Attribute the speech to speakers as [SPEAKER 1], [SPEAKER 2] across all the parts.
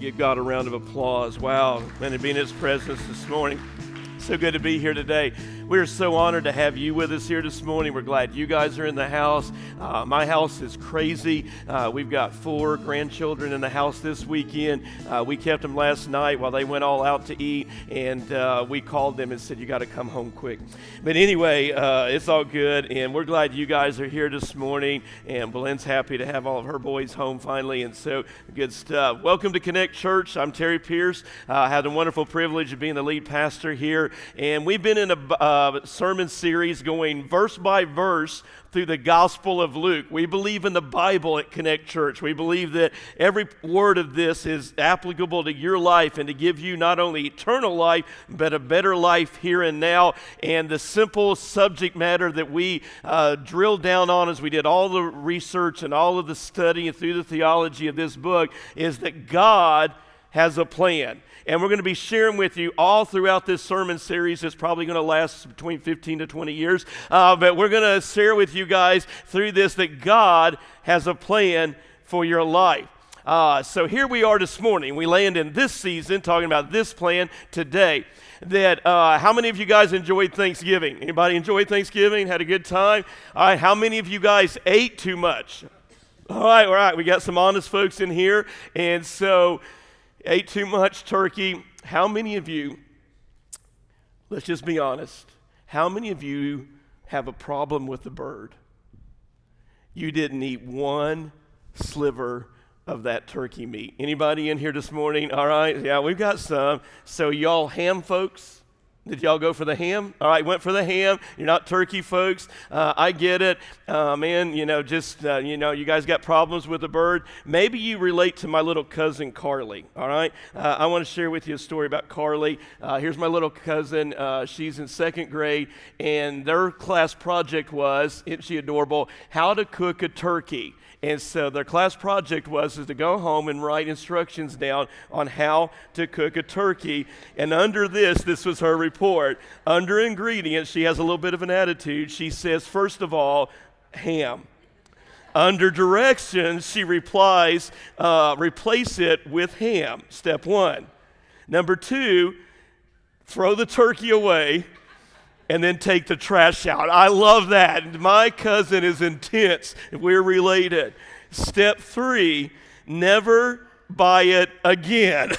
[SPEAKER 1] Give God a round of applause. Wow, and to be in His presence this morning. So good to be here today. We are so honored to have you with us here this morning. We're glad you guys are in the house. Uh, my house is crazy. Uh, we've got four grandchildren in the house this weekend. Uh, we kept them last night while they went all out to eat, and uh, we called them and said, You got to come home quick. But anyway, uh, it's all good, and we're glad you guys are here this morning. And Belen's happy to have all of her boys home finally, and so good stuff. Welcome to Connect Church. I'm Terry Pierce. Uh, I had the wonderful privilege of being the lead pastor here, and we've been in a uh, sermon series going verse by verse through the Gospel of Luke. We believe in the Bible at Connect Church. We believe that every word of this is applicable to your life and to give you not only eternal life, but a better life here and now. And the simple subject matter that we uh, drilled down on as we did all the research and all of the study and through the theology of this book is that God has a plan. And we're going to be sharing with you all throughout this sermon series. It's probably going to last between 15 to 20 years. Uh, but we're going to share with you guys through this that God has a plan for your life. Uh, so here we are this morning. We land in this season talking about this plan today. That uh, how many of you guys enjoyed Thanksgiving? Anybody enjoyed Thanksgiving? Had a good time? All right. How many of you guys ate too much? All right. All right. We got some honest folks in here, and so ate too much turkey. How many of you, let's just be honest, how many of you have a problem with the bird? You didn't eat one sliver of that turkey meat. Anybody in here this morning? All right, yeah, we've got some. So, y'all ham folks, did y'all go for the ham? All right, went for the ham. You're not turkey folks. Uh, I get it. Uh, man, you know, just, uh, you know, you guys got problems with the bird. Maybe you relate to my little cousin Carly, all right? Uh, I want to share with you a story about Carly. Uh, here's my little cousin. Uh, she's in second grade, and their class project was, isn't she adorable, how to cook a turkey. And so their class project was is to go home and write instructions down on how to cook a turkey. And under this, this was her report. Under ingredients, she has a little bit of an attitude. She says, first of all, ham. Under directions, she replies, uh, replace it with ham. Step one. Number two, throw the turkey away and then take the trash out. I love that. My cousin is intense. We're related. Step three, never buy it again.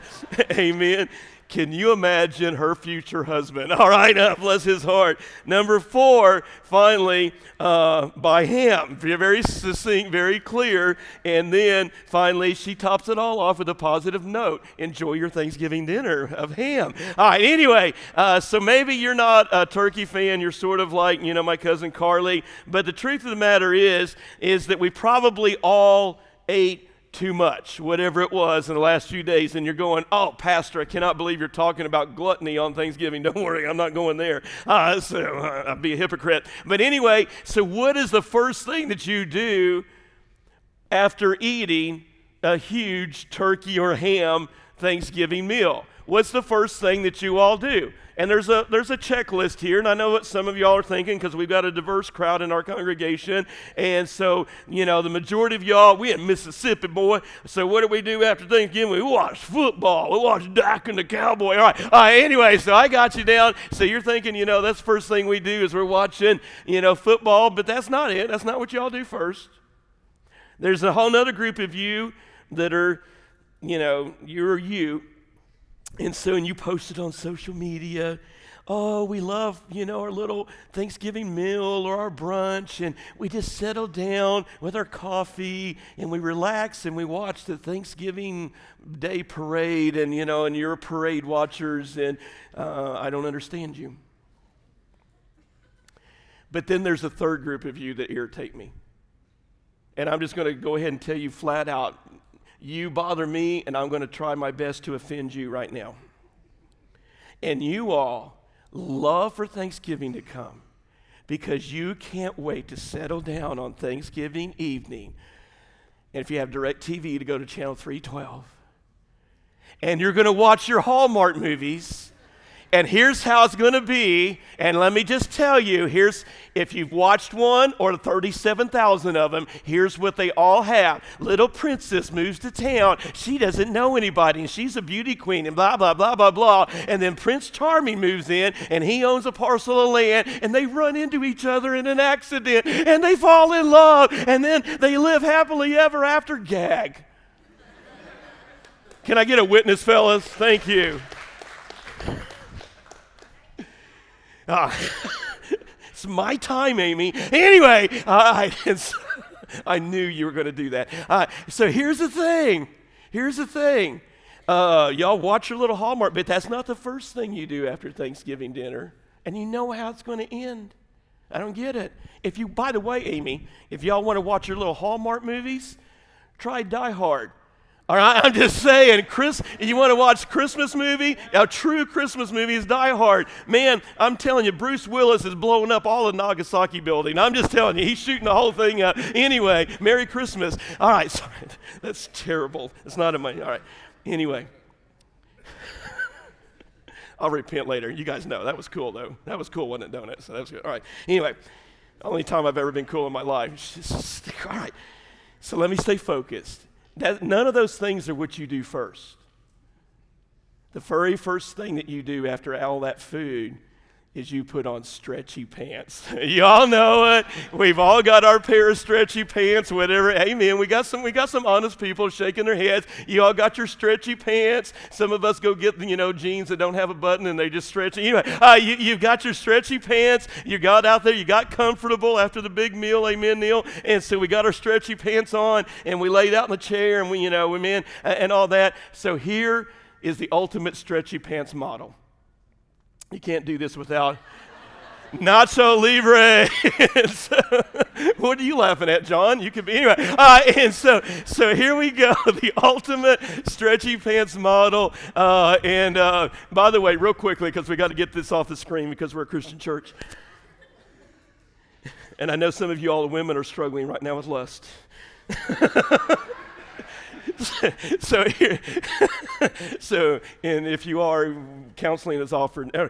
[SPEAKER 1] Amen. Can you imagine her future husband? All right, uh, bless his heart. Number four, finally, uh, by him. Very succinct, very clear. And then finally, she tops it all off with a positive note. Enjoy your Thanksgiving dinner of ham. All right, anyway, uh, so maybe you're not a turkey fan. You're sort of like, you know, my cousin Carly. But the truth of the matter is, is that we probably all ate too much, whatever it was in the last few days, and you're going, Oh, Pastor, I cannot believe you're talking about gluttony on Thanksgiving. Don't worry, I'm not going there. Uh, so uh, I'd be a hypocrite. But anyway, so what is the first thing that you do after eating a huge turkey or ham Thanksgiving meal? What's the first thing that you all do? And there's a, there's a checklist here, and I know what some of y'all are thinking because we've got a diverse crowd in our congregation. And so, you know, the majority of y'all, we in Mississippi, boy. So what do we do after Thanksgiving? We watch football. We watch Dak and the Cowboy. All right. All right. Anyway, so I got you down. So you're thinking, you know, that's the first thing we do is we're watching, you know, football. But that's not it. That's not what y'all do first. There's a whole other group of you that are, you know, you're you and so, and you post it on social media. Oh, we love, you know, our little Thanksgiving meal or our brunch, and we just settle down with our coffee and we relax and we watch the Thanksgiving Day parade, and, you know, and you're parade watchers, and uh, I don't understand you. But then there's a third group of you that irritate me. And I'm just going to go ahead and tell you flat out you bother me, and I'm going to try my best to offend you right now. And you all love for Thanksgiving to come because you can't wait to settle down on Thanksgiving evening. And if you have DirecTV, to go to channel 312. And you're going to watch your Hallmark movies And here's how it's going to be. And let me just tell you here's, if you've watched one or 37,000 of them, here's what they all have. Little princess moves to town. She doesn't know anybody, and she's a beauty queen, and blah, blah, blah, blah, blah. And then Prince Charming moves in, and he owns a parcel of land, and they run into each other in an accident, and they fall in love, and then they live happily ever after. Gag. Can I get a witness, fellas? Thank you. Uh, it's my time, Amy. Anyway, uh, I, I knew you were going to do that. Uh, so here's the thing. Here's the thing. Uh, y'all watch your little Hallmark, but that's not the first thing you do after Thanksgiving dinner. And you know how it's going to end. I don't get it. If you, by the way, Amy, if y'all want to watch your little Hallmark movies, try Die Hard. All right, I'm just saying, Chris, you want to watch Christmas movie? A true Christmas movie is Die Hard. Man, I'm telling you, Bruce Willis is blowing up all the Nagasaki building. I'm just telling you, he's shooting the whole thing up. Anyway, Merry Christmas. All right, sorry, that's terrible. It's not in my, all right. Anyway, I'll repent later. You guys know that was cool though. That was cool, wasn't it, donut? So that was good. All right. Anyway, only time I've ever been cool in my life. All right. So let me stay focused. That, none of those things are what you do first. The very first thing that you do after all that food is you put on stretchy pants. Y'all know it. We've all got our pair of stretchy pants, whatever. Amen. We got some we got some honest people shaking their heads. You all got your stretchy pants. Some of us go get you know jeans that don't have a button and they just stretch. Anyway, uh, you, you've got your stretchy pants. You got out there, you got comfortable after the big meal, amen, Neil. And so we got our stretchy pants on and we laid out in the chair and we, you know, amen, and all that. So here is the ultimate stretchy pants model. You can't do this without Nacho Libre. so, what are you laughing at, John? You could be anyway. Uh, and so, so here we go, the ultimate stretchy pants model. Uh, and uh, by the way, real quickly, because we got to get this off the screen because we're a Christian church. And I know some of you all the women are struggling right now with lust. so here, so and if you are, counseling is offered. Uh,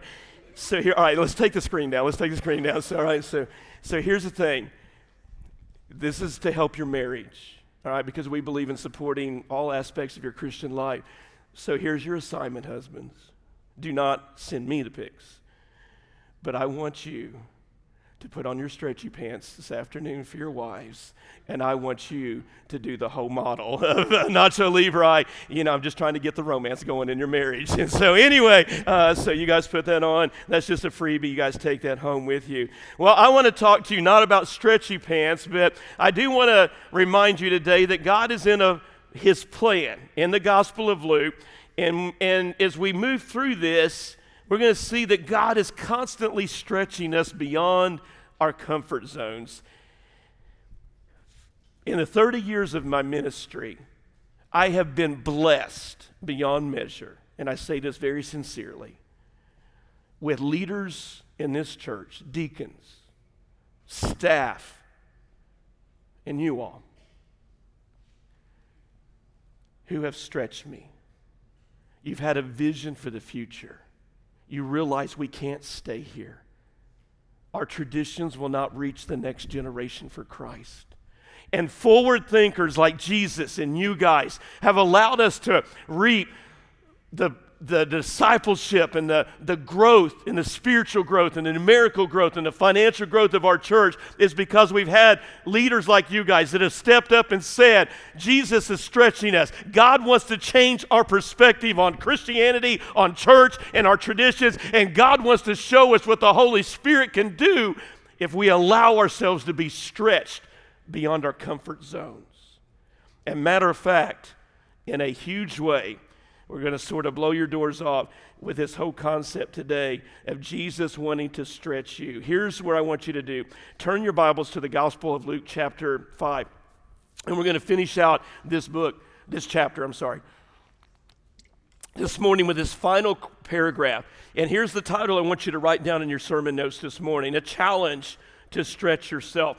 [SPEAKER 1] so here, all right, let's take the screen down. Let's take the screen down. So all right, so so here's the thing. This is to help your marriage, all right, because we believe in supporting all aspects of your Christian life. So here's your assignment, husbands. Do not send me the pics, but I want you to put on your stretchy pants this afternoon for your wives. And I want you to do the whole model of Nacho Libre. You know, I'm just trying to get the romance going in your marriage. And so, anyway, uh, so you guys put that on. That's just a freebie. You guys take that home with you. Well, I want to talk to you not about stretchy pants, but I do want to remind you today that God is in a, his plan in the Gospel of Luke. And, and as we move through this, we're going to see that God is constantly stretching us beyond our comfort zones. In the 30 years of my ministry, I have been blessed beyond measure, and I say this very sincerely, with leaders in this church, deacons, staff, and you all who have stretched me. You've had a vision for the future you realize we can't stay here. Our traditions will not reach the next generation for Christ. And forward thinkers like Jesus and you guys have allowed us to reap the the discipleship and the, the growth and the spiritual growth and the numerical growth and the financial growth of our church is because we've had leaders like you guys that have stepped up and said, Jesus is stretching us. God wants to change our perspective on Christianity, on church, and our traditions, and God wants to show us what the Holy Spirit can do if we allow ourselves to be stretched beyond our comfort zones. And matter of fact, in a huge way, we're going to sort of blow your doors off with this whole concept today of Jesus wanting to stretch you. Here's what I want you to do turn your Bibles to the Gospel of Luke, chapter 5. And we're going to finish out this book, this chapter, I'm sorry, this morning with this final paragraph. And here's the title I want you to write down in your sermon notes this morning A Challenge to Stretch Yourself.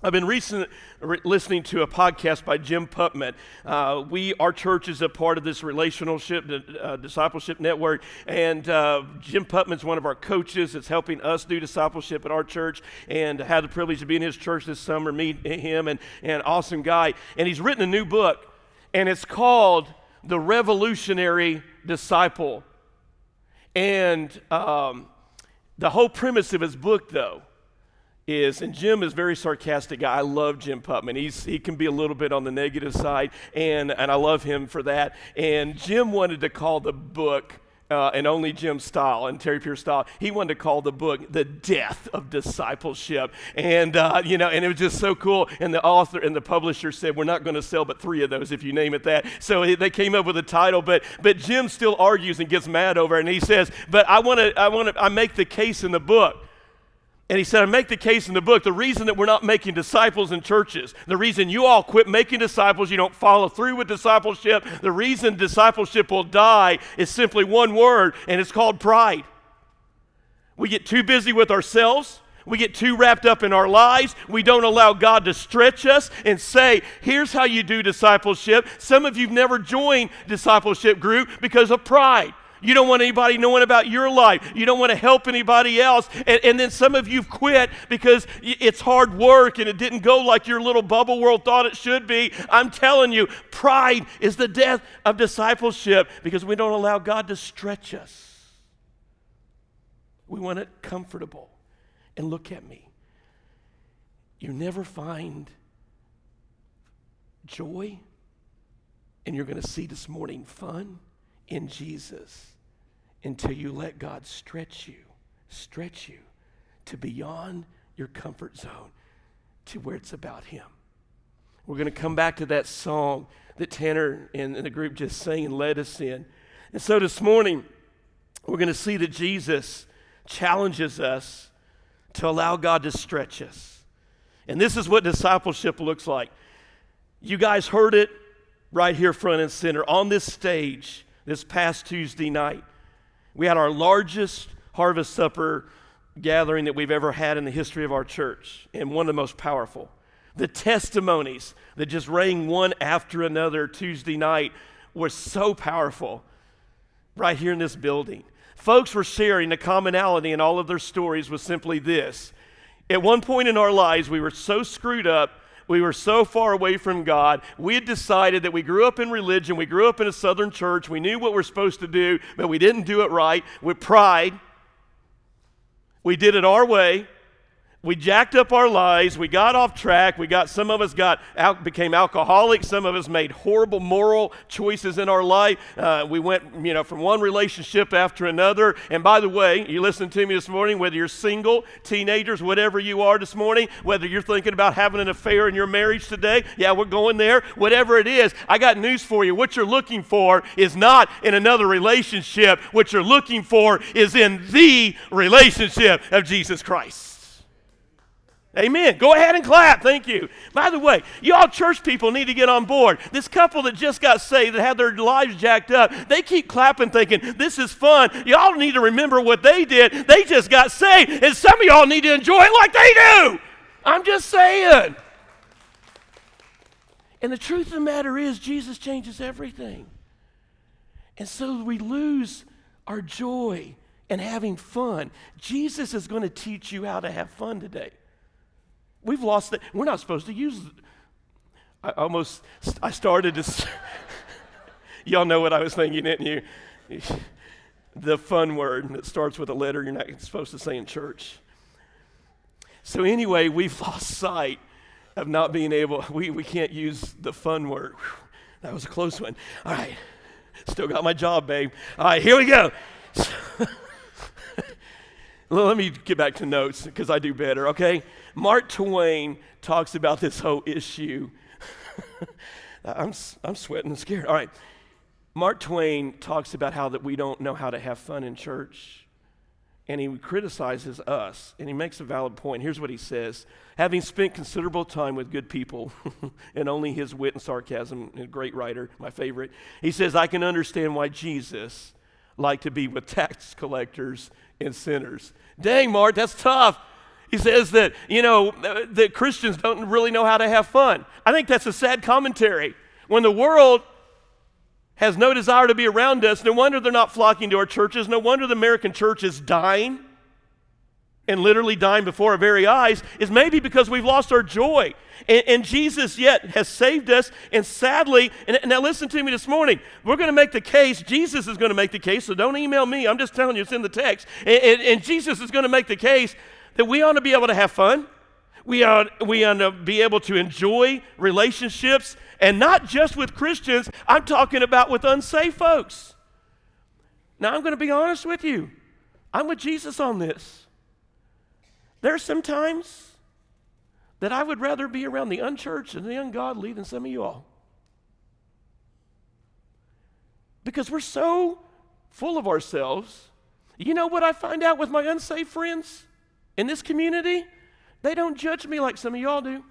[SPEAKER 1] I've been recent, re- listening to a podcast by Jim Putman. Uh, we, our church is a part of this relationship, uh, discipleship network, and uh, Jim Putman's one of our coaches. It's helping us do discipleship at our church, and I had the privilege to be in his church this summer, meet him, and, an awesome guy. And he's written a new book, and it's called The Revolutionary Disciple. And um, the whole premise of his book, though, is, and Jim is very sarcastic guy. I love Jim Putman. He's, he can be a little bit on the negative side, and, and I love him for that. And Jim wanted to call the book, uh, and only Jim style and Terry Pierce style, he wanted to call the book The Death of Discipleship. And, uh, you know, and it was just so cool. And the author and the publisher said, We're not going to sell but three of those if you name it that. So they came up with a title, but, but Jim still argues and gets mad over it. And he says, But I want to, I want to, I make the case in the book and he said, I make the case in the book the reason that we're not making disciples in churches, the reason you all quit making disciples, you don't follow through with discipleship, the reason discipleship will die is simply one word, and it's called pride. We get too busy with ourselves. We get too wrapped up in our lives. We don't allow God to stretch us and say, here's how you do discipleship. Some of you've never joined discipleship group because of pride. You don't want anybody knowing about your life. You don't want to help anybody else. And, and, then some of you quit because it's hard work and it didn't go like your little bubble world thought it should be. I'm telling you, pride is the death of discipleship because we don't allow God to stretch us. We want it comfortable. And look at me. You never find joy, and you're going to see this morning fun in Jesus until you let God stretch you, stretch you to beyond your comfort zone to where it's about Him. We're going to come back to that song that Tanner and, the group just sang and led us in. And so this morning, we're going to see that Jesus challenges us to allow God to stretch us. And this is what discipleship looks like. You guys heard it right here, front and center, on this stage this past Tuesday night. We had our largest harvest supper gathering that we've ever had in the history of our church, and one of the most powerful. The testimonies that just rang one after another Tuesday night were so powerful right here in this building. Folks were sharing the commonality in all of their stories was simply this. At one point in our lives, we were so screwed up we were so far away from God. We had decided that we grew up in religion, we grew up in a southern church, we knew what we're supposed to do, but we didn't do it right. With pride, we did it our way we jacked up our lives. We got off track. We got some of us got out became alcoholics. Some of us made horrible moral choices in our life. Uh, we went you know from one relationship after another. And by the way you listen to me this morning whether you're single teenagers whatever you are this morning whether you're thinking about having an affair in your marriage today yeah we're going there. Whatever it is i got news for you. What you're looking for is not in another relationship. What you're looking for is in the relationship of jesus christ Amen. Go ahead and clap. Thank you. By the way, y'all church people need to get on board. This couple that just got saved, that had their lives jacked up, they keep clapping thinking, this is fun. Y'all need to remember what they did. They just got saved, and some of y'all need to enjoy it like they do. I'm just saying. And the truth of the matter is, Jesus changes everything. And so we lose our joy and having fun. Jesus is going to teach you how to have fun today. We've lost that. We're not supposed to use. I almost. I started to. y'all know what I was thinking, didn't you? the fun word that starts with a letter you're not supposed to say in church. So anyway, we've lost sight of not being able. We we can't use the fun word. Whew, that was a close one. All right. Still got my job, babe. All right, here we go. Let me get back to notes because I do better, okay? Mark Twain talks about this whole issue. I'm, I'm sweating and scared. All right. Mark Twain talks about how that we don't know how to have fun in church. And he criticizes us, and he makes a valid point. Here's what he says Having spent considerable time with good people, and only his wit and sarcasm, a great writer, my favorite, he says, I can understand why Jesus liked to be with tax collectors and sinners. Dang, Mark, that's tough. He says that, you know, that Christians don't really know how to have fun. I think that's a sad commentary. When the world has no desire to be around us, no wonder they're not flocking to our churches. No wonder the American church is dying and literally dying before our very eyes, is maybe because we've lost our joy. And, and Jesus yet has saved us. And sadly, and now listen to me this morning, we're going to make the case, Jesus is going to make the case, so don't email me. I'm just telling you, it's in the text. and, and, and Jesus is going to make the case that we ought to be able to have fun. We ought, we ought to be able to enjoy relationships, and not just with Christians, I'm talking about with unsafe folks. Now, I'm going to be honest with you. I'm with Jesus on this. There are some times that I would rather be around the unchurched and the ungodly than some of you all. Because we're so full of ourselves. You know what I find out with my unsafe friends? In this community, they don't judge me like some of y'all do.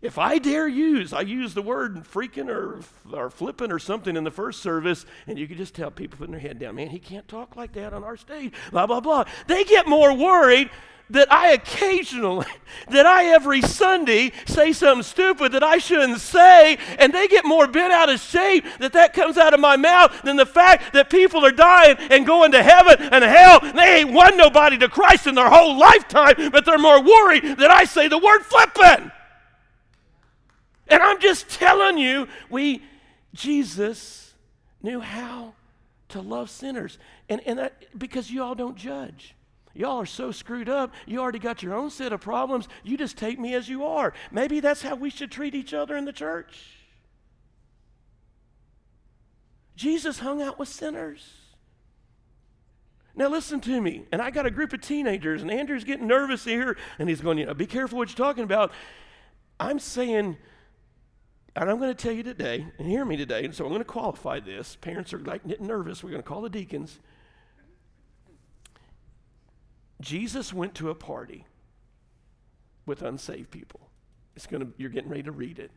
[SPEAKER 1] If I dare use, I use the word freaking or, or flipping or something in the first service, and you could just tell people putting their head down, man, he can't talk like that on our stage, blah, blah, blah. They get more worried that I occasionally, that I every Sunday say something stupid that I shouldn't say, and they get more bent out of shape that that comes out of my mouth than the fact that people are dying and going to heaven and hell. They ain't won nobody to Christ in their whole lifetime, but they're more worried that I say the word flipping. And I'm just telling you, we, Jesus knew how to love sinners. And, and that, because you all don't judge. Y'all are so screwed up. You already got your own set of problems. You just take me as you are. Maybe that's how we should treat each other in the church. Jesus hung out with sinners. Now, listen to me. And I got a group of teenagers, and Andrew's getting nervous here, and he's going, you know, be careful what you're talking about. I'm saying, and I'm going to tell you today, and hear me today, and so I'm going to qualify this. Parents are like getting nervous. We're going to call the deacons. Jesus went to a party with unsaved people. It's going to, you're getting ready to read it.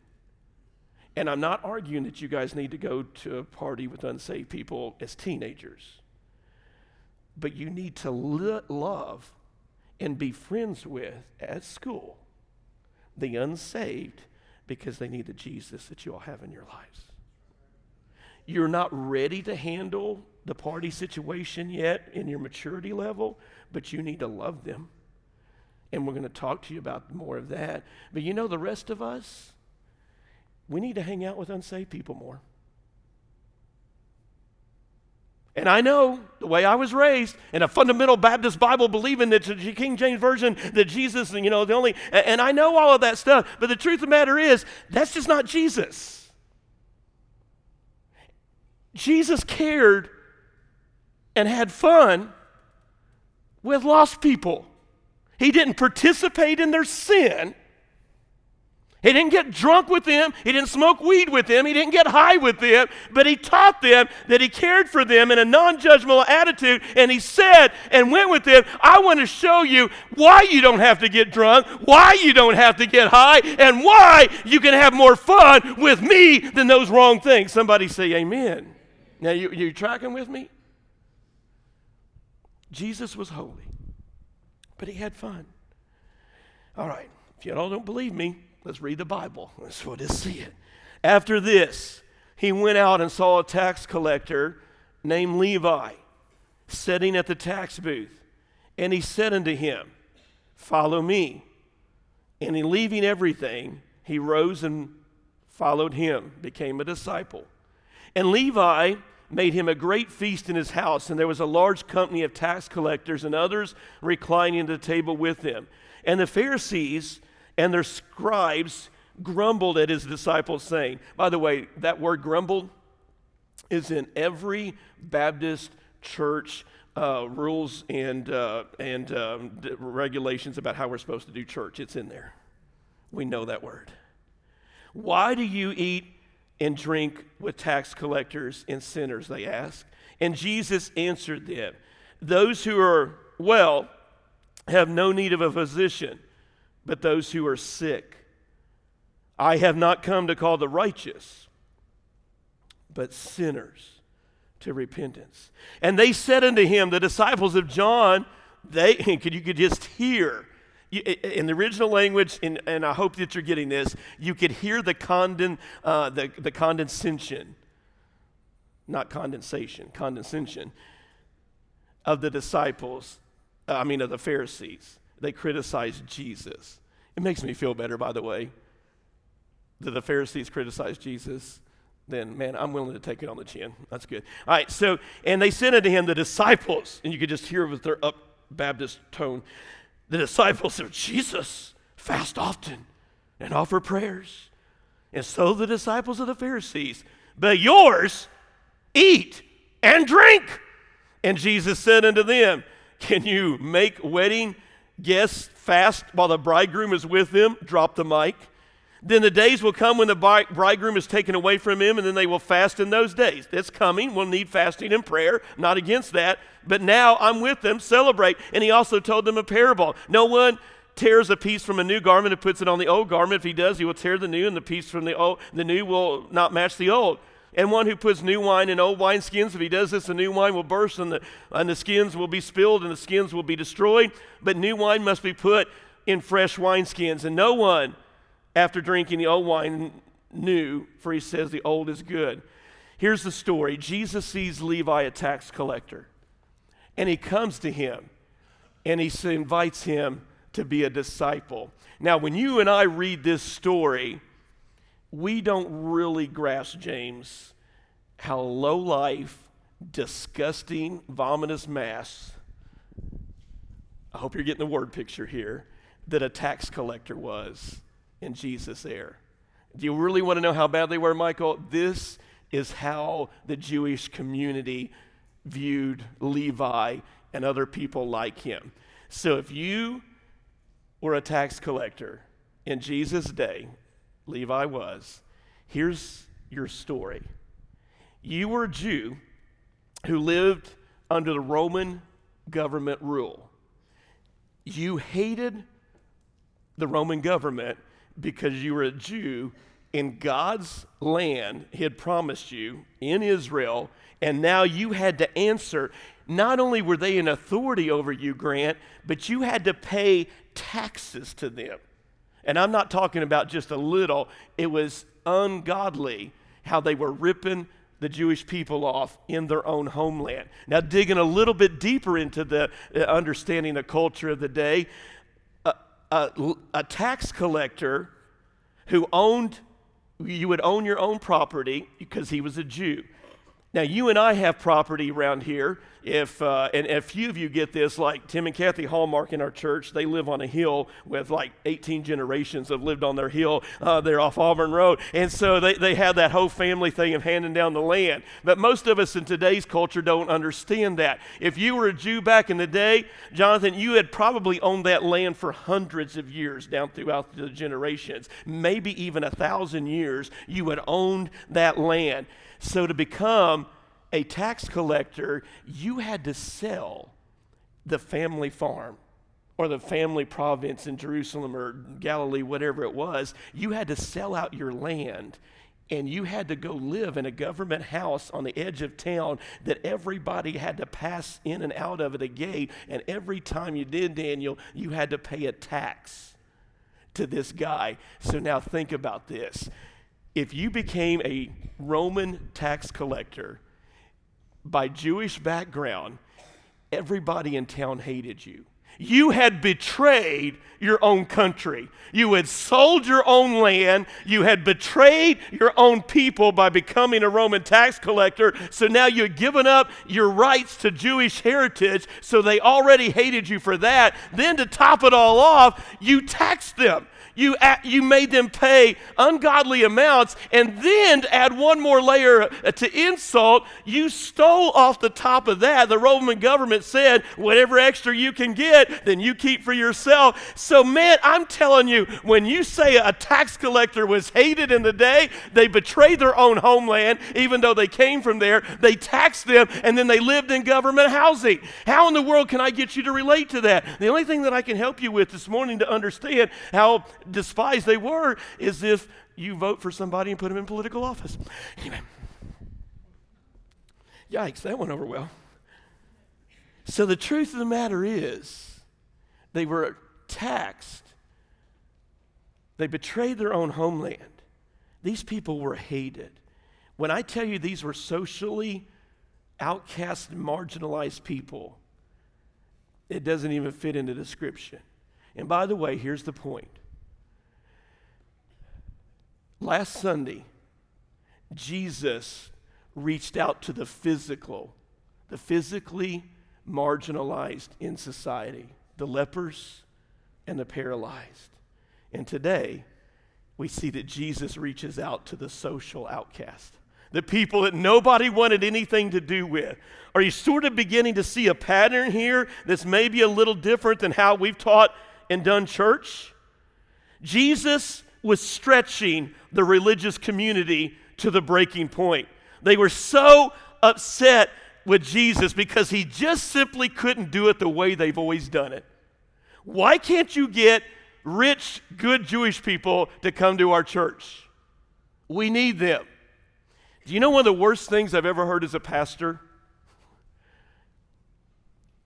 [SPEAKER 1] And I'm not arguing that you guys need to go to a party with unsaved people as teenagers. But you need to lo- love and be friends with at school the unsaved because they need the Jesus that you all have in your lives. You're not ready to handle the party situation yet in your maturity level, but you need to love them. And we're going to talk to you about more of that. But you know, the rest of us, we need to hang out with unsaved people more. And I know the way I was raised in a fundamental Baptist Bible, believing that the King James Version, that Jesus, you know, the only, and I know all of that stuff. But the truth of the matter is, that's just not Jesus. Jesus cared and had fun with lost people. He didn't participate in their sin. He didn't get drunk with them. He didn't smoke weed with them. He didn't get high with them. But he taught them that he cared for them in a non judgmental attitude. And he said and went with them, I want to show you why you don't have to get drunk, why you don't have to get high, and why you can have more fun with me than those wrong things. Somebody say, Amen. Now, you, you tracking with me? Jesus was holy, but he had fun. All right, if you all don't believe me, let's read the Bible. Let's what is see it. After this, he went out and saw a tax collector named Levi sitting at the tax booth. And he said unto him, Follow me. And in leaving everything, he rose and followed him, became a disciple. And Levi made him a great feast in his house, and there was a large company of tax collectors and others reclining at the table with them. And the Pharisees and their scribes grumbled at his disciples, saying, By the way, that word grumbled is in every Baptist church uh, rules and, uh, and um, regulations about how we're supposed to do church. It's in there. We know that word. Why do you eat and drink with tax collectors and sinners, they asked. And Jesus answered them Those who are well have no need of a physician, but those who are sick. I have not come to call the righteous, but sinners to repentance. And they said unto him, The disciples of John, they, could you could just hear in the original language, and, and I hope that you're getting this, you could hear the, conden, uh, the, the condensation, not condensation, condescension of the disciples, uh, I mean, of the Pharisees. They criticized Jesus. It makes me feel better, by the way, that the Pharisees criticized Jesus. Then, man, I'm willing to take it on the chin. That's good. All right, so, and they sent it to him the disciples, and you could just hear with their up Baptist tone the disciples of Jesus fast often and offer prayers. And so the disciples of the Pharisees, but yours eat and drink. And Jesus said unto them, Can you make wedding guests fast while the bridegroom is with them? Drop the mic. Then the days will come when the bridegroom is taken away from him, and then they will fast in those days. That's coming. We'll need fasting and prayer. Not against that. But now I'm with them. Celebrate. And he also told them a parable. No one tears a piece from a new garment and puts it on the old garment. If he does, he will tear the new, and the piece from the old, the new will not match the old. And one who puts new wine in old wineskins, if he does this, the new wine will burst, and the, and the skins will be spilled, and the skins will be destroyed. But new wine must be put in fresh wineskins. And no one after drinking the old wine new, for he says the old is good. Here's the story Jesus sees Levi, a tax collector, and he comes to him and he invites him to be a disciple. Now, when you and I read this story, we don't really grasp, James, how low life, disgusting, vomitous mass. I hope you're getting the word picture here that a tax collector was in Jesus there. Do you really want to know how bad they were, Michael? This is how the Jewish community viewed Levi and other people like him. So if you were a tax collector in Jesus' day, Levi was, here's your story. You were a Jew who lived under the Roman government rule. You hated the Roman government because you were a Jew in God's land, He had promised you in Israel, and now you had to answer. Not only were they in authority over you, Grant, but you had to pay taxes to them. And I'm not talking about just a little, it was ungodly how they were ripping the Jewish people off in their own homeland. Now, digging a little bit deeper into the uh, understanding the culture of the day, a, a tax collector who owned, you would own your own property because he was a Jew. Now, you and I have property around here. If, uh, and a few of you get this, like Tim and Kathy Hallmark in our church, they live on a hill with like 18 generations have lived on their hill. Uh, they're off Auburn Road. And so they, they have that whole family thing of handing down the land. But most of us in today's culture don't understand that. If you were a Jew back in the day, Jonathan, you had probably owned that land for hundreds of years down throughout the generations. Maybe even a thousand years, you had owned that land. So to become a tax collector, you had to sell the family farm or the family province in Jerusalem or Galilee, whatever it was. You had to sell out your land and you had to go live in a government house on the edge of town that everybody had to pass in and out of at a gate. And every time you did, Daniel, you had to pay a tax to this guy. So now think about this if you became a Roman tax collector by Jewish background, everybody in town hated you. You had betrayed your own country. You had sold your own land. You had betrayed your own people by becoming a Roman tax collector. So now you had given up your rights to Jewish heritage. So they already hated you for that. Then to top it all off, you taxed them. You, you made them pay ungodly amounts, and then add one more layer to insult, you stole off the top of that. The Roman government said, whatever extra you can get, then you keep for yourself. So, man, I'm telling you, when you say a tax collector was hated in the day, they betrayed their own homeland, even though they came from there, they taxed them, and then they lived in government housing. How in the world can I get you to relate to that? The only thing that I can help you with this morning to understand how despised they were is if you vote for somebody and put them in political office. Anyway, yikes, that went over well. So the truth of the matter is, they were taxed. They betrayed their own homeland. These people were hated. When I tell you these were socially outcast, and marginalized people, it doesn't even fit into description. And by the way, here's the point. Last Sunday, Jesus reached out to the physical, the physically marginalized in society, the lepers and the paralyzed. And today, we see that Jesus reaches out to the social outcast, the people that nobody wanted anything to do with. Are you sort of beginning to see a pattern here that's maybe a little different than how we've taught and done church? Jesus was stretching the religious community to the breaking point. They were so upset with Jesus because he just simply couldn't do it the way they've always done it. Why can't you get rich, good Jewish people to come to our church? We need them. Do you know one of the worst things I've ever heard as a pastor?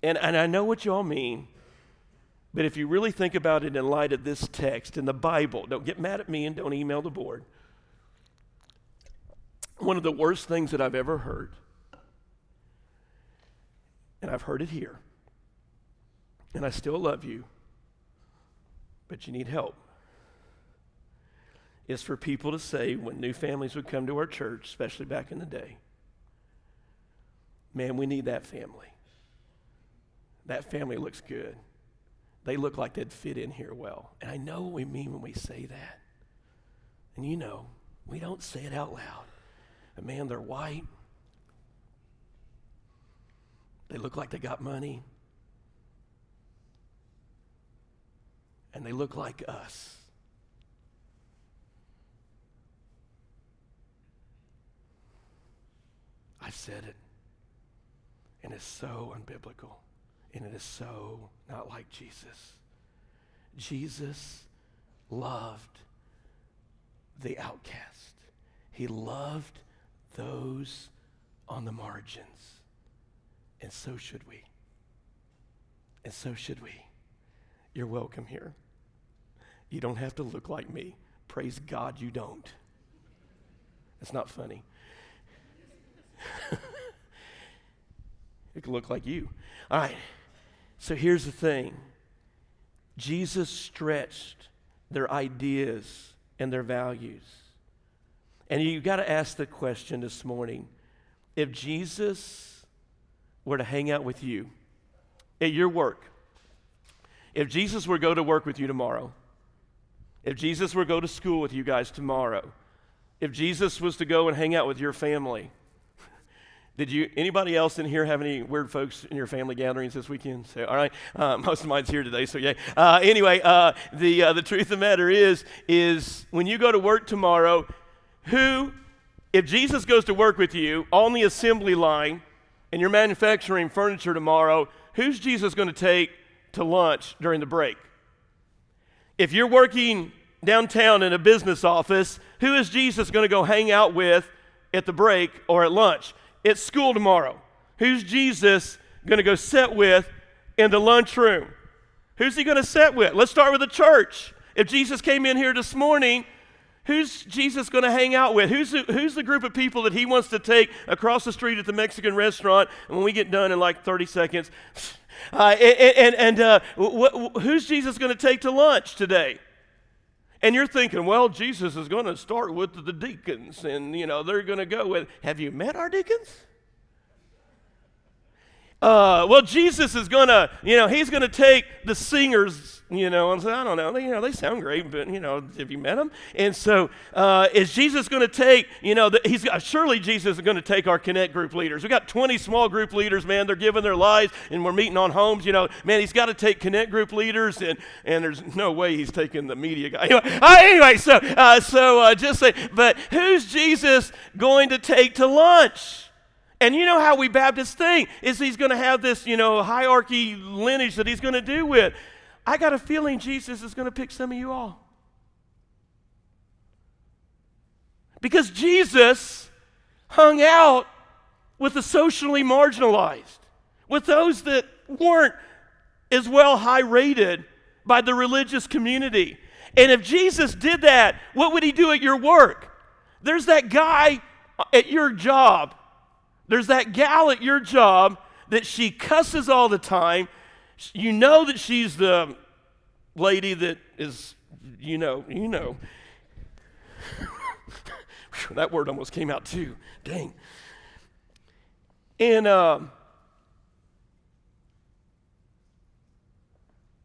[SPEAKER 1] And, and I know what y'all mean, but if you really think about it in light of this text in the Bible, don't get mad at me and don't email the board. One of the worst things that I've ever heard, and I've heard it here, and I still love you, but you need help, is for people to say when new families would come to our church, especially back in the day, man, we need that family. That family looks good. They look like they'd fit in here well. And I know what we mean when we say that. And you know, we don't say it out loud. But man, they're white. They look like they got money. And they look like us. I've said it. And it's so unbiblical. And it is so not like Jesus. Jesus loved the outcast. He loved those on the margins. And so should we. And so should we. You're welcome here. You don't have to look like me. Praise God you don't. It's not funny. it could look like you. All right. So here's the thing Jesus stretched their ideas and their values. And you've got to ask the question this morning if Jesus were to hang out with you at your work, if Jesus were to go to work with you tomorrow, if Jesus were to go to school with you guys tomorrow, if Jesus was to go and hang out with your family, did you anybody else in here have any weird folks in your family gatherings this weekend? So, all right, uh, most of mine's here today. So, yeah. Uh, anyway, uh, the uh, the truth of the matter is, is when you go to work tomorrow, who, if Jesus goes to work with you on the assembly line, and you're manufacturing furniture tomorrow, who's Jesus going to take to lunch during the break? If you're working downtown in a business office, who is Jesus going to go hang out with at the break or at lunch? At school tomorrow? Who's Jesus going to go sit with in the lunchroom? Who's he going to sit with? Let's start with the church. If Jesus came in here this morning, who's Jesus going to hang out with? Who's the, who's the group of people that he wants to take across the street at the Mexican restaurant? And when we get done in like 30 seconds, uh, and, and, and uh, wh- wh- who's Jesus going to take to lunch today? And you're thinking, well, Jesus is going to start with the deacons, and you know they're going to go with. Have you met our deacons? Uh, well, Jesus is going to, you know, he's going to take the singers you know, and say, I don't know, they, you know, they sound great, but you know, have you met them? And so, uh, is Jesus going to take, you know, the, he's uh, surely Jesus is going to take our connect group leaders. We got 20 small group leaders, man. They're giving their lives, and we're meeting on homes. You know, man, he's got to take connect group leaders, and and there's no way he's taking the media guy. Anyway, uh, anyway so uh, so uh, just say, but who's Jesus going to take to lunch? And you know how we Baptists think is he's going to have this, you know, hierarchy lineage that he's going to do with. I got a feeling Jesus is going to pick some of you all. Because Jesus hung out with the socially marginalized, with those that weren't as well high rated by the religious community. And if Jesus did that, what would he do at your work? There's that guy at your job, there's that gal at your job that she cusses all the time. You know that she's the lady that is, you know, you know. that word almost came out too. Dang. And um,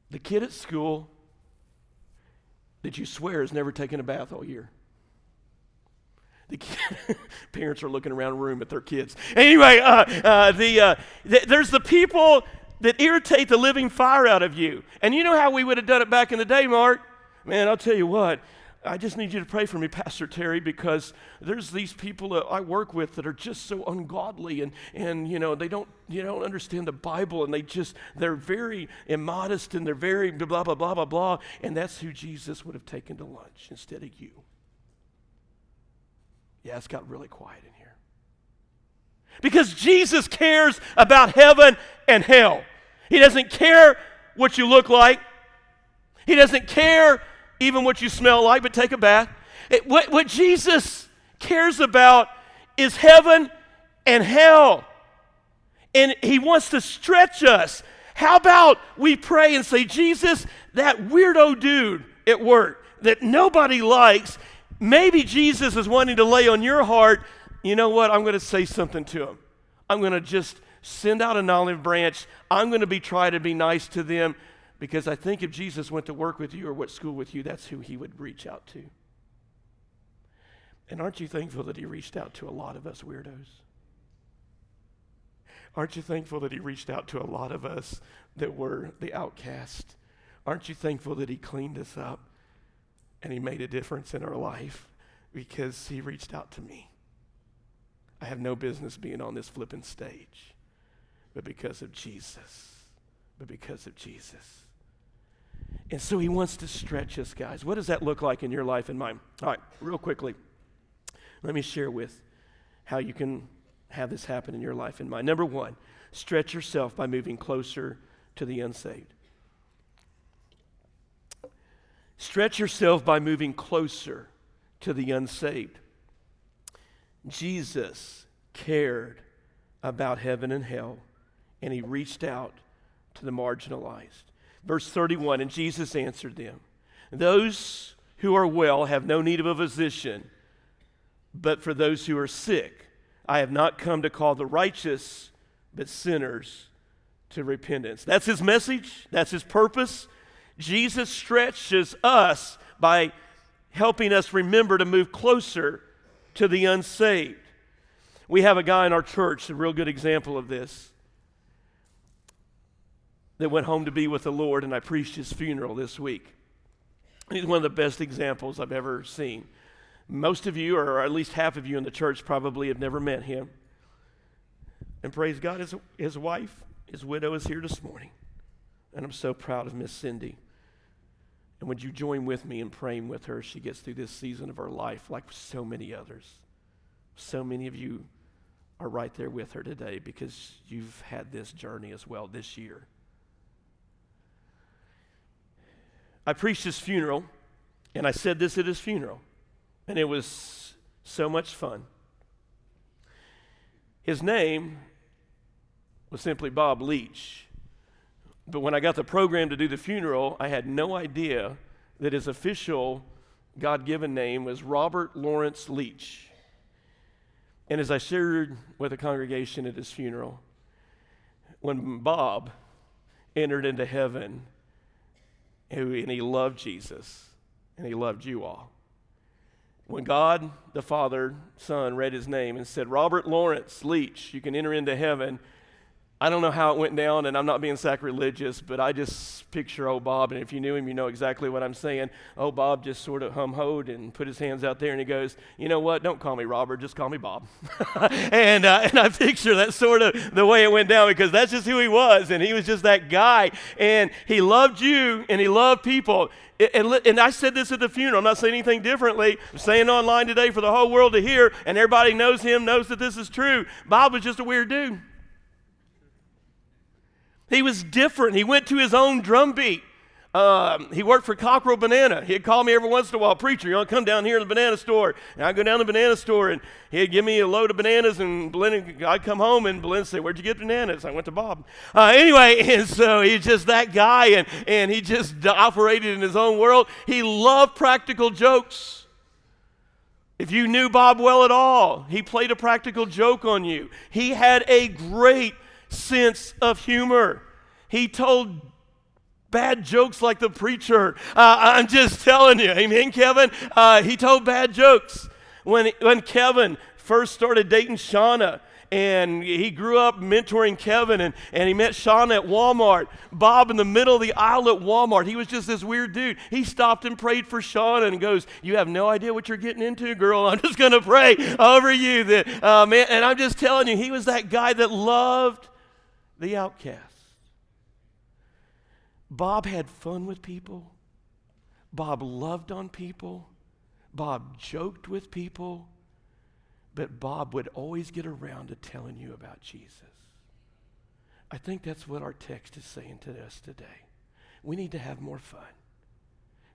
[SPEAKER 1] the kid at school that you swear has never taken a bath all year. The parents are looking around the room at their kids. Anyway, uh, uh, the, uh, th- there's the people that irritate the living fire out of you. And you know how we would have done it back in the day, Mark? Man, I'll tell you what. I just need you to pray for me, Pastor Terry, because there's these people that I work with that are just so ungodly and, and you know, they don't, you don't understand the Bible and they just, they're very immodest and they're very blah, blah, blah, blah, blah. And that's who Jesus would have taken to lunch instead of you. Yeah, it's got really quiet in here. Because Jesus cares about heaven and hell. He doesn't care what you look like. He doesn't care even what you smell like, but take a bath. It, what, what Jesus cares about is heaven and hell. And he wants to stretch us. How about we pray and say, Jesus, that weirdo dude at work that nobody likes, maybe Jesus is wanting to lay on your heart, you know what? I'm going to say something to him. I'm going to just send out an olive branch. I'm going to be try to be nice to them. Because I think if Jesus went to work with you or went to school with you, that's who he would reach out to. And aren't you thankful that he reached out to a lot of us weirdos? Aren't you thankful that he reached out to a lot of us that were the outcast? Aren't you thankful that he cleaned us up and he made a difference in our life because he reached out to me? I have no business being on this flipping stage, but because of Jesus. But because of Jesus. And so he wants to stretch us, guys. What does that look like in your life and mine? All right, real quickly, let me share with how you can have this happen in your life and mine. Number one, stretch yourself by moving closer to the unsaved. Stretch yourself by moving closer to the unsaved. Jesus cared about heaven and hell, and he reached out to the marginalized. Verse 31 And Jesus answered them Those who are well have no need of a physician, but for those who are sick. I have not come to call the righteous, but sinners to repentance. That's his message, that's his purpose. Jesus stretches us by helping us remember to move closer to the unsaved. We have a guy in our church, a real good example of this that went home to be with the Lord, and I preached his funeral this week. He's one of the best examples I've ever seen. Most of you, or at least half of you in the church, probably have never met him. And praise God, his, his wife, his widow, is here this morning. And I'm so proud of Miss Cindy. And would you join with me in praying with her as she gets through this season of her life, like so many others? So many of you are right there with her today because you've had this journey as well this year. I preached his funeral, and I said this at his funeral, and it was so much fun. His name was simply Bob Leach. But when I got the program to do the funeral, I had no idea that his official God given name was Robert Lawrence Leach. And as I shared with the congregation at his funeral, when Bob entered into heaven, and he loved Jesus, and he loved you all. When God the Father, Son, read his name and said, Robert Lawrence Leach, you can enter into heaven, I don't know how it went down, and I'm not being sacrilegious, but I just picture old Bob, and if you knew him, you know exactly what I'm saying. Oh, Bob just sort of hum hoed and put his hands out there, and he goes, You know what? Don't call me Robert, just call me Bob. and, uh, and I picture that sort of the way it went down because that's just who he was, and he was just that guy. And he loved you, and he loved people. And, and I said this at the funeral. I'm not saying anything differently. I'm saying online today for the whole world to hear, and everybody knows him, knows that this is true. Bob was just a weird dude. He was different. He went to his own drum beat. Um, he worked for Cockrell Banana. He'd call me every once in a while, preacher, you to come down here to the banana store? And I'd go down to the banana store and he'd give me a load of bananas and Belinda, I'd come home and Belinda say, where'd you get bananas? I went to Bob. Uh, anyway, and so he's just that guy and, and he just operated in his own world. He loved practical jokes. If you knew Bob well at all, he played a practical joke on you. He had a great sense of humor. He told bad jokes like the preacher. Uh, I'm just telling you. Amen, Kevin? Uh, he told bad jokes. When, when Kevin first started dating Shauna, and he grew up mentoring Kevin, and, and he met Shauna at Walmart. Bob in the middle of the aisle at Walmart. He was just this weird dude. He stopped and prayed for Shauna and goes, You have no idea what you're getting into, girl. I'm just going to pray over you. That, uh, man, and I'm just telling you, he was that guy that loved the outcast. Bob had fun with people. Bob loved on people. Bob joked with people. But Bob would always get around to telling you about Jesus. I think that's what our text is saying to us today. We need to have more fun.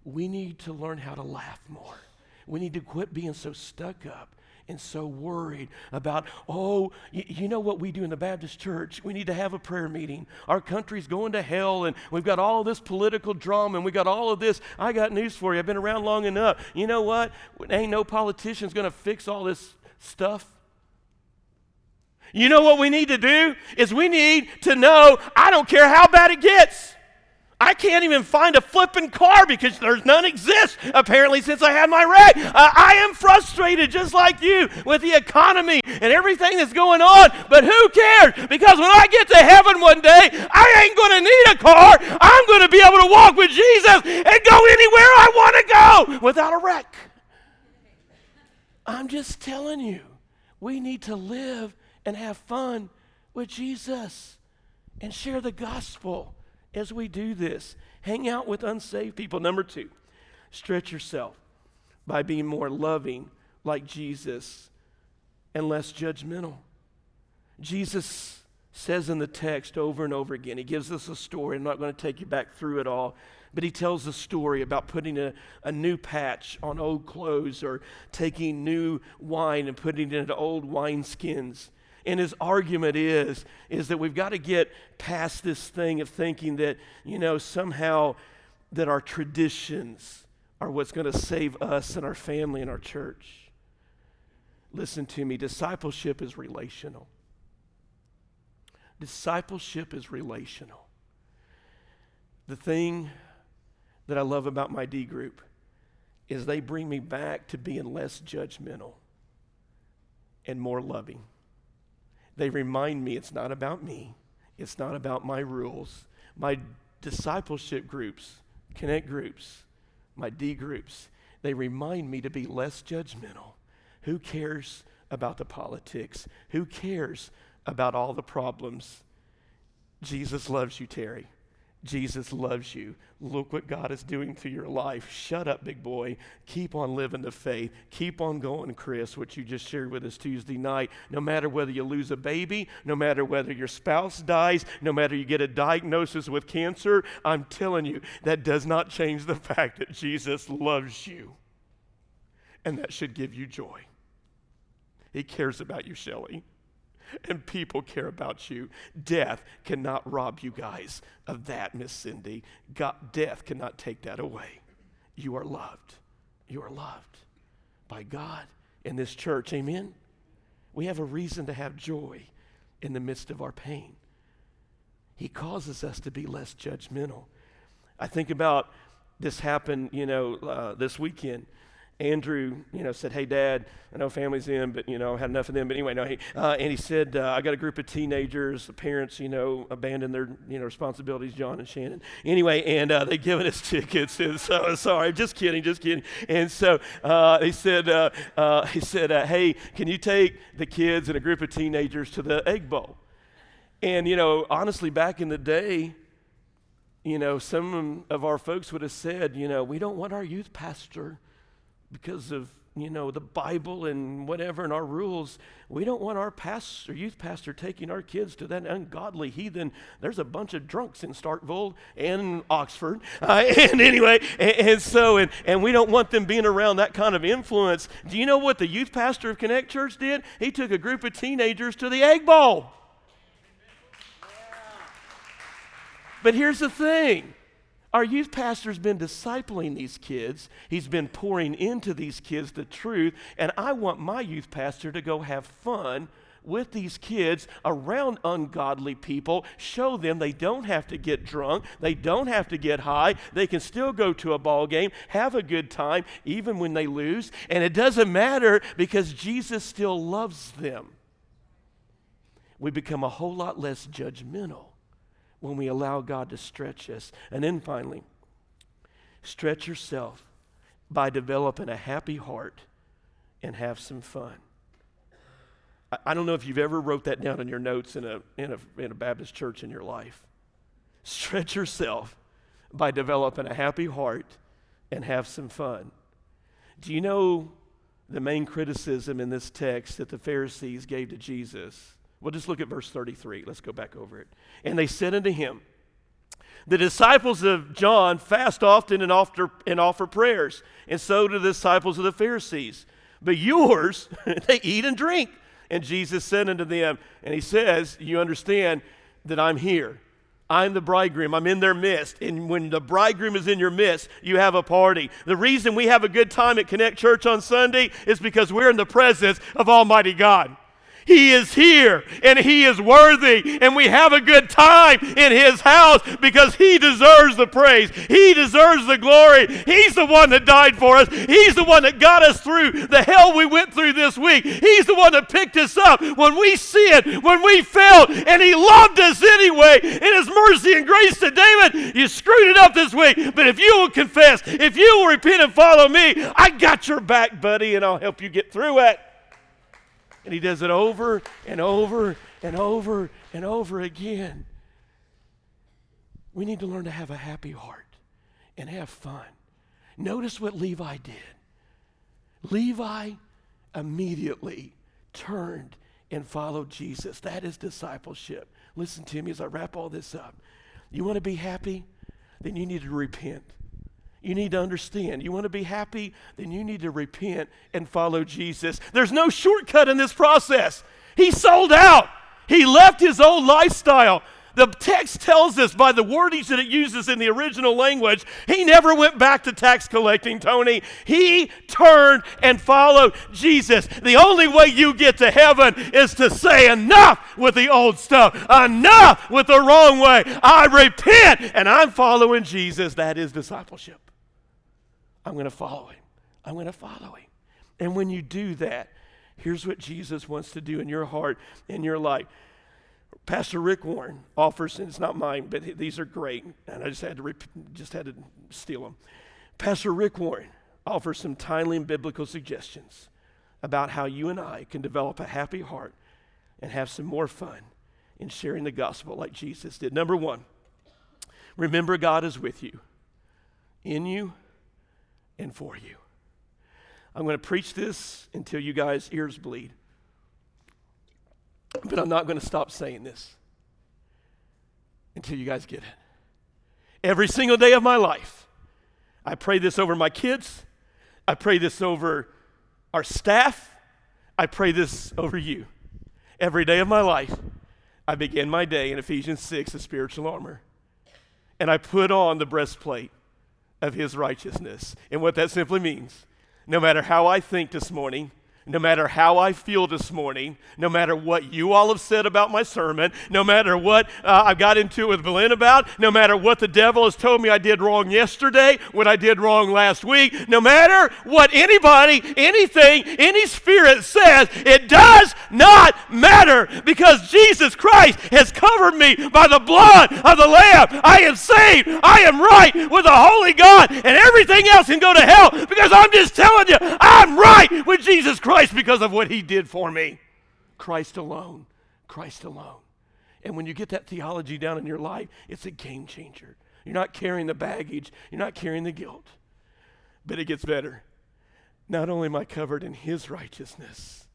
[SPEAKER 1] We need to learn how to laugh more. We need to quit being so stuck up and so worried about, oh, y- you know what we do in the Baptist church? We need to have a prayer meeting. Our country's going to hell, and we've got all this political drama, and we got all of this. I got news for you. I've been around long enough. You know what? Ain't no politician's going to fix all this stuff. You know what we need to do? Is we need to know I don't care how bad it gets. I can't even find a flipping car because there's none exist apparently since I had my wreck. Uh, I am frustrated just like you with the economy and everything that's going on, but who cares? Because when I get to heaven one day, I ain't going to need a car. I'm going to be able to walk with Jesus and go anywhere I want to go without a wreck. I'm just telling you, we need to live and have fun with Jesus and share the gospel as we do this. Hang out with unsaved people. Number two, stretch yourself by being more loving like Jesus and less judgmental. Jesus says in the text over and over again, he gives us a story. I'm not going to take you back through it all, but he tells a story about putting a, a new patch on old clothes or taking new wine and putting it into old wineskins. And his argument is, is that we've got to get past this thing of thinking that, you know, somehow that our traditions are what's going to save us and our family and our church. Listen to me, discipleship is relational. Discipleship is relational. The thing that I love about my D group is they bring me back to being less judgmental and more loving. They remind me it's not about me, it's not about my rules. My discipleship groups, connect groups, my D groups, they remind me to be less judgmental. Who cares about the politics? Who cares about all the problems? Jesus loves you, Terry. Jesus loves you. Look what God is doing to your life. Shut up, big boy. Keep on living the faith. Keep on going, Chris, what you just shared with us Tuesday night. No matter whether you lose a baby, no matter whether your spouse dies, no matter you get a diagnosis with cancer, I'm telling you, that does not change the fact that Jesus loves you. And that should give you joy. He cares about you, Shelley and people care about you. Death cannot rob you guys of that, Miss Cindy. God, death cannot take that away. You are loved. You are loved by God in this church. Amen. We have a reason to have joy in the midst of our pain. He causes us to be less judgmental. I think about this happened, you know, uh, this weekend. Andrew, you know, said, "Hey, Dad, I know family's in, but you know, I had enough of them." But anyway, no, he uh, and he said, uh, "I got a group of teenagers. The parents, you know, abandoned their you know responsibilities, John and Shannon. Anyway, and uh, they given us tickets. And so sorry, just kidding, just kidding. And so uh, he said, uh, uh, he said, "Hey, can you take the kids and a group of teenagers to the Egg Bowl?" And you know, honestly, back in the day, you know, some of our folks would have said, you know, we don't want our youth pastor because of you know, the Bible and whatever and our rules. We don't want our pastor, youth pastor taking our kids to that ungodly heathen. There's a bunch of drunks in Starkville and Oxford. Uh, and anyway, and, and so, and, and we don't want them being around that kind of influence. Do you know what the youth pastor of Connect Church did? He took a group of teenagers to the Egg Bowl. But here's the thing our youth pastor's been discipling these kids. He's been pouring into these kids the truth. And I want my youth pastor to go have fun with these kids around ungodly people, show them they don't have to get drunk, they don't have to get high, they can still go to a ball game, have a good time, even when they lose. And it doesn't matter because Jesus still loves them. We become a whole lot less judgmental when we allow God to stretch us. And then finally, stretch yourself by developing a happy heart and have some fun. I, I don't know if you've ever wrote that down in your notes in a, in, a, in a Baptist church in your life. Stretch yourself by developing a happy heart and have some fun. Do you know the main criticism in this text that the Pharisees gave to Jesus? Well, just look at verse 33. Let's go back over it. And they said unto him, The disciples of John fast often and offer, and offer prayers, and so do the disciples of the Pharisees. But yours, they eat and drink. And Jesus said unto them, and he says, You understand that I'm here. I'm the bridegroom. I'm in their midst. And when the bridegroom is in your midst, you have a party. The reason we have a good time at Connect Church on Sunday is because we're in the presence of Almighty God. He is here and He is worthy, and we have a good time in His house because He deserves the praise. He deserves the glory. He's the one that died for us. He's the one that got us through the hell we went through this week. He's the one that picked us up when we sinned, when we failed, and He loved us anyway. In His mercy and grace to David, you screwed it up this week. But if you will confess, if you will repent and follow me, I got your back, buddy, and I'll help you get through it. And he does it over and over and over and over again. We need to learn to have a happy heart and have fun. Notice what Levi did. Levi immediately turned and followed Jesus. That is discipleship. Listen to me as I wrap all this up. You want to be happy? Then you need to repent you need to understand. You want to be happy? Then you need to repent and follow Jesus. There's no shortcut in this process. He sold out, he left his old lifestyle. The text tells us by the wordings that it uses in the original language, he never went back to tax collecting, Tony. He turned and followed Jesus. The only way you get to heaven is to say enough with the old stuff, enough with the wrong way. I repent and I'm following Jesus. That is discipleship. I'm going to follow him. I'm going to follow him. And when you do that, here's what Jesus wants to do in your heart, in your life. Pastor Rick Warren offers, and it's not mine, but these are great, and I just had to just had to steal them. Pastor Rick Warren offers some timely and biblical suggestions about how you and I can develop a happy heart and have some more fun in sharing the gospel like Jesus did. Number one, remember God is with you, in you, and for you. I'm going to preach this until you guys' ears bleed. But I'm not going to stop saying this until you guys get it. Every single day of my life, I pray this over my kids. I pray this over our staff. I pray this over you. Every day of my life, I begin my day in Ephesians 6, the spiritual armor. And I put on the breastplate of his righteousness. And what that simply means, no matter how I think this morning, no matter how I feel this morning, no matter what you all have said about my sermon, no matter what uh, I got into it with Belen about, no matter what the devil has told me I did wrong yesterday, what I did wrong last week, no matter what anybody, anything, any spirit says, it does not matter because Jesus Christ has covered me by the blood of the Lamb. I am saved. I am right with the Holy God, and everything else can go to hell because I'm just telling you, I'm right with Jesus Christ. Christ because of what he did for me. Christ alone. Christ alone. And when you get that theology down in your life, it's a game changer. You're not carrying the baggage, you're not carrying the guilt. But it gets better. Not only am I covered in his righteousness,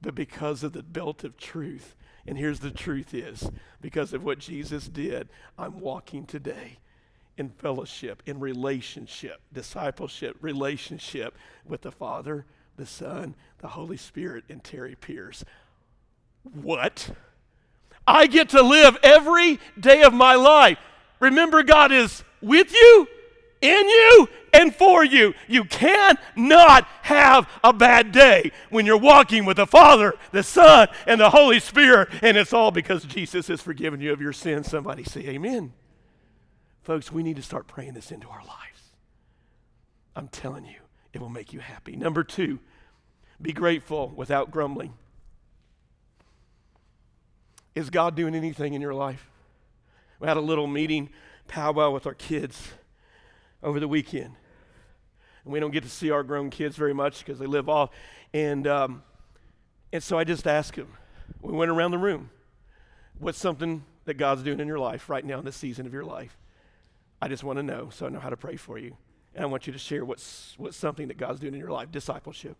[SPEAKER 1] but because of the belt of truth. And here's the truth is because of what Jesus did, I'm walking today in fellowship, in relationship, discipleship, relationship with the Father, the Son, the Holy Spirit, and Terry Pierce. What? I get to live every day of my life. Remember, God is with you, in you, and for you. You cannot have a bad day when you're walking with the Father, the Son, and the Holy Spirit, and it's all because Jesus has forgiven you of your sins. Somebody say, Amen. Folks, we need to start praying this into our lives. I'm telling you, it will make you happy. Number two, be grateful without grumbling. Is God doing anything in your life? We had a little meeting, powwow with our kids over the weekend. And we don't get to see our grown kids very much because they live off. And, um, and so I just asked them, we went around the room, what's something that God's doing in your life right now in this season of your life? I just want to know so I know how to pray for you. And I want you to share what's, what's something that God's doing in your life discipleship.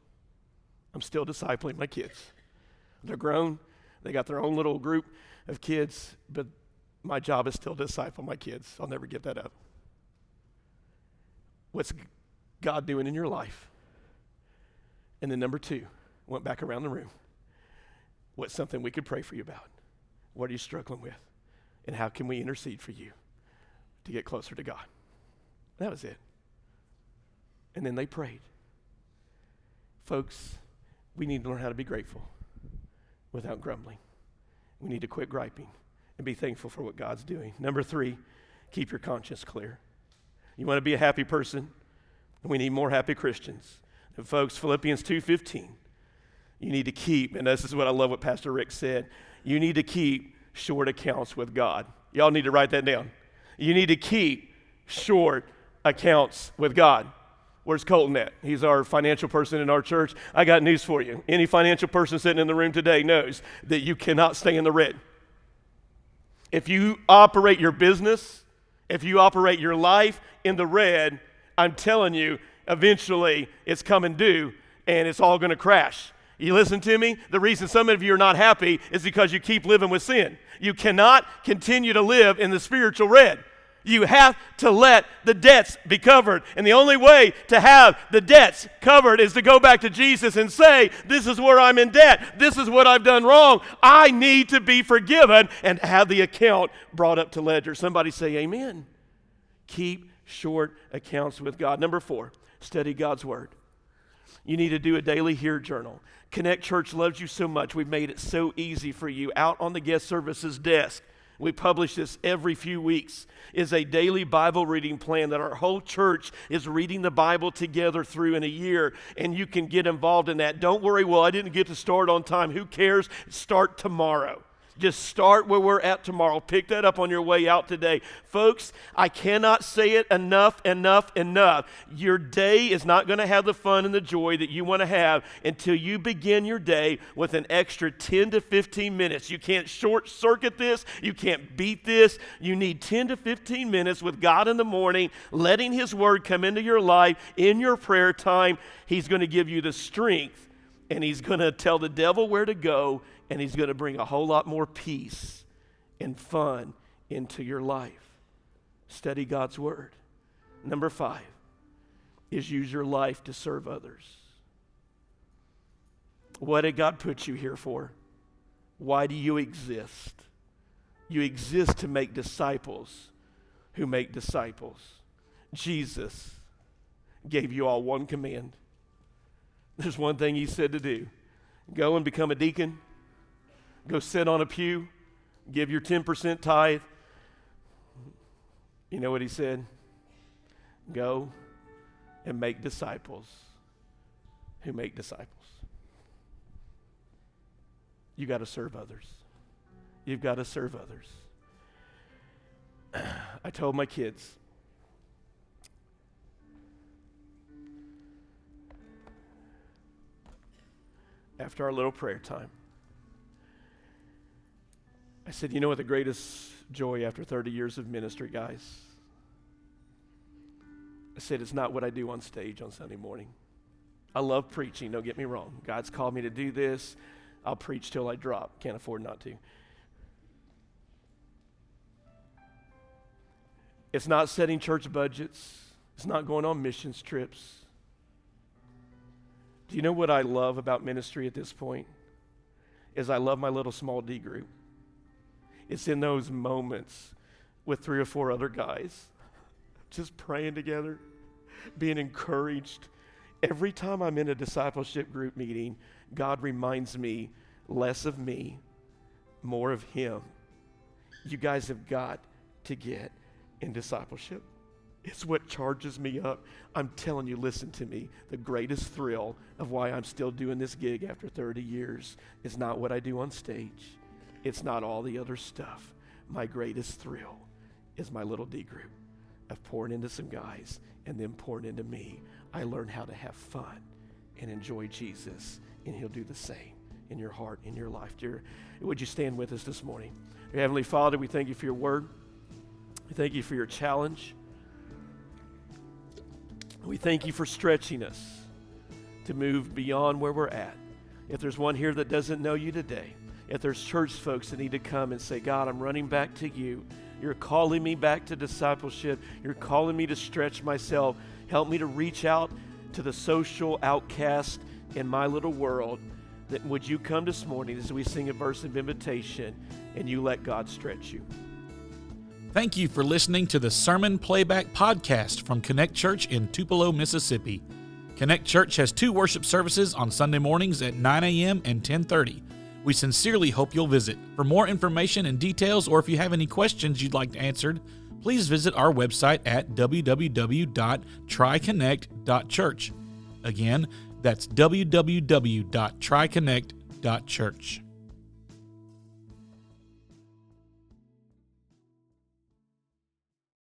[SPEAKER 1] I'm still discipling my kids. They're grown, they got their own little group of kids, but my job is still to disciple my kids. I'll never give that up. What's God doing in your life? And then number two, went back around the room. What's something we could pray for you about? What are you struggling with? And how can we intercede for you to get closer to God? That was it. And then they prayed. Folks, we need to learn how to be grateful without grumbling. We need to quit griping and be thankful for what God's doing. Number three, keep your conscience clear. You want to be a happy person? We need more happy Christians. And folks, Philippians 2:15. You need to keep, and this is what I love what Pastor Rick said. You need to keep short accounts with God. Y'all need to write that down. You need to keep short accounts with God. Where's Colton at? He's our financial person in our church. I got news for you. Any financial person sitting in the room today knows that you cannot stay in the red. If you operate your business, if you operate your life in the red, I'm telling you, eventually it's coming due and it's all going to crash. You listen to me? The reason some of you are not happy is because you keep living with sin. You cannot continue to live in the spiritual red. You have to let the debts be covered. And the only way to have the debts covered is to go back to Jesus and say, This is where I'm in debt. This is what I've done wrong. I need to be forgiven and have the account brought up to ledger. Somebody say, Amen. Keep short accounts with God. Number four, study God's Word. You need to do a daily hear journal. Connect Church loves you so much. We've made it so easy for you out on the guest services desk we publish this every few weeks, is a daily Bible reading plan that our whole church is reading the Bible together through in a year, and you can get involved in that. Don't worry, well, I didn't get to start on time. Who cares? Start tomorrow. Just start where we're at tomorrow. Pick that up on your way out today. Folks, I cannot say it enough, enough, enough. Your day is not going to have the fun and the joy that you want to have until you begin your day with an extra 10 to 15 minutes. You can't short circuit this, you can't beat this. You need 10 to 15 minutes with God in the morning, letting His Word come into your life in your prayer time. He's going to give you the strength and He's going to tell the devil where to go and He's going to bring a whole lot more peace and fun into your life. Study God's Word. Number five is use your life to serve others. What did God put you here for? Why do you exist? You exist to make disciples who make disciples. Jesus gave you all one command. There's one thing he said to do go and become a deacon go sit on a pew, give your 10% tithe. You know what he said? Go and make disciples who make disciples. You got to serve others. You've got to serve others. I told my kids, after our little prayer time, I said, You know what the greatest joy after 30 years of ministry, guys? I said, It's not what I do on stage on Sunday morning. I love preaching, don't get me wrong. God's called me to do this. I'll preach till I drop. Can't afford not to. It's not setting church budgets. It's not going on missions trips. Do you know what I love about ministry at this point? Is I love my little small D group. It's in those moments with three or four other guys just praying together, being encouraged. Every time I'm in a discipleship group meeting, God reminds me less of me, more of Him. You guys have got to get in discipleship. It's what charges me up. I'm telling you, listen to me. The greatest thrill of why I'm still doing this gig after 30 years is not what I do on stage, it's not all the other stuff. My greatest thrill is my little D group of pouring into some guys and then pouring into me. I learn how to have fun and enjoy Jesus, and He'll do the same in your heart, in your life. Dear, would you stand with us this morning? Dear Heavenly Father, we thank you for your word. We thank you for your challenge. We thank you for stretching us to move beyond where we're at. If there's one here that doesn't know you today, if there's church folks that need to come and say, God, I'm running back to you. You're calling me back to discipleship. You're calling me to stretch myself. Help me to reach out to the social outcast in my little world. That would you come this morning as we sing a verse of invitation and you let God stretch you?
[SPEAKER 2] Thank you for listening to the Sermon Playback Podcast from Connect Church in Tupelo, Mississippi. Connect Church has two worship services on Sunday mornings at 9 a.m. and 1030. We sincerely hope you'll visit. For more information and details, or if you have any questions you'd like answered, please visit our website at www.triconnect.church. Again, that's www.triconnect.church.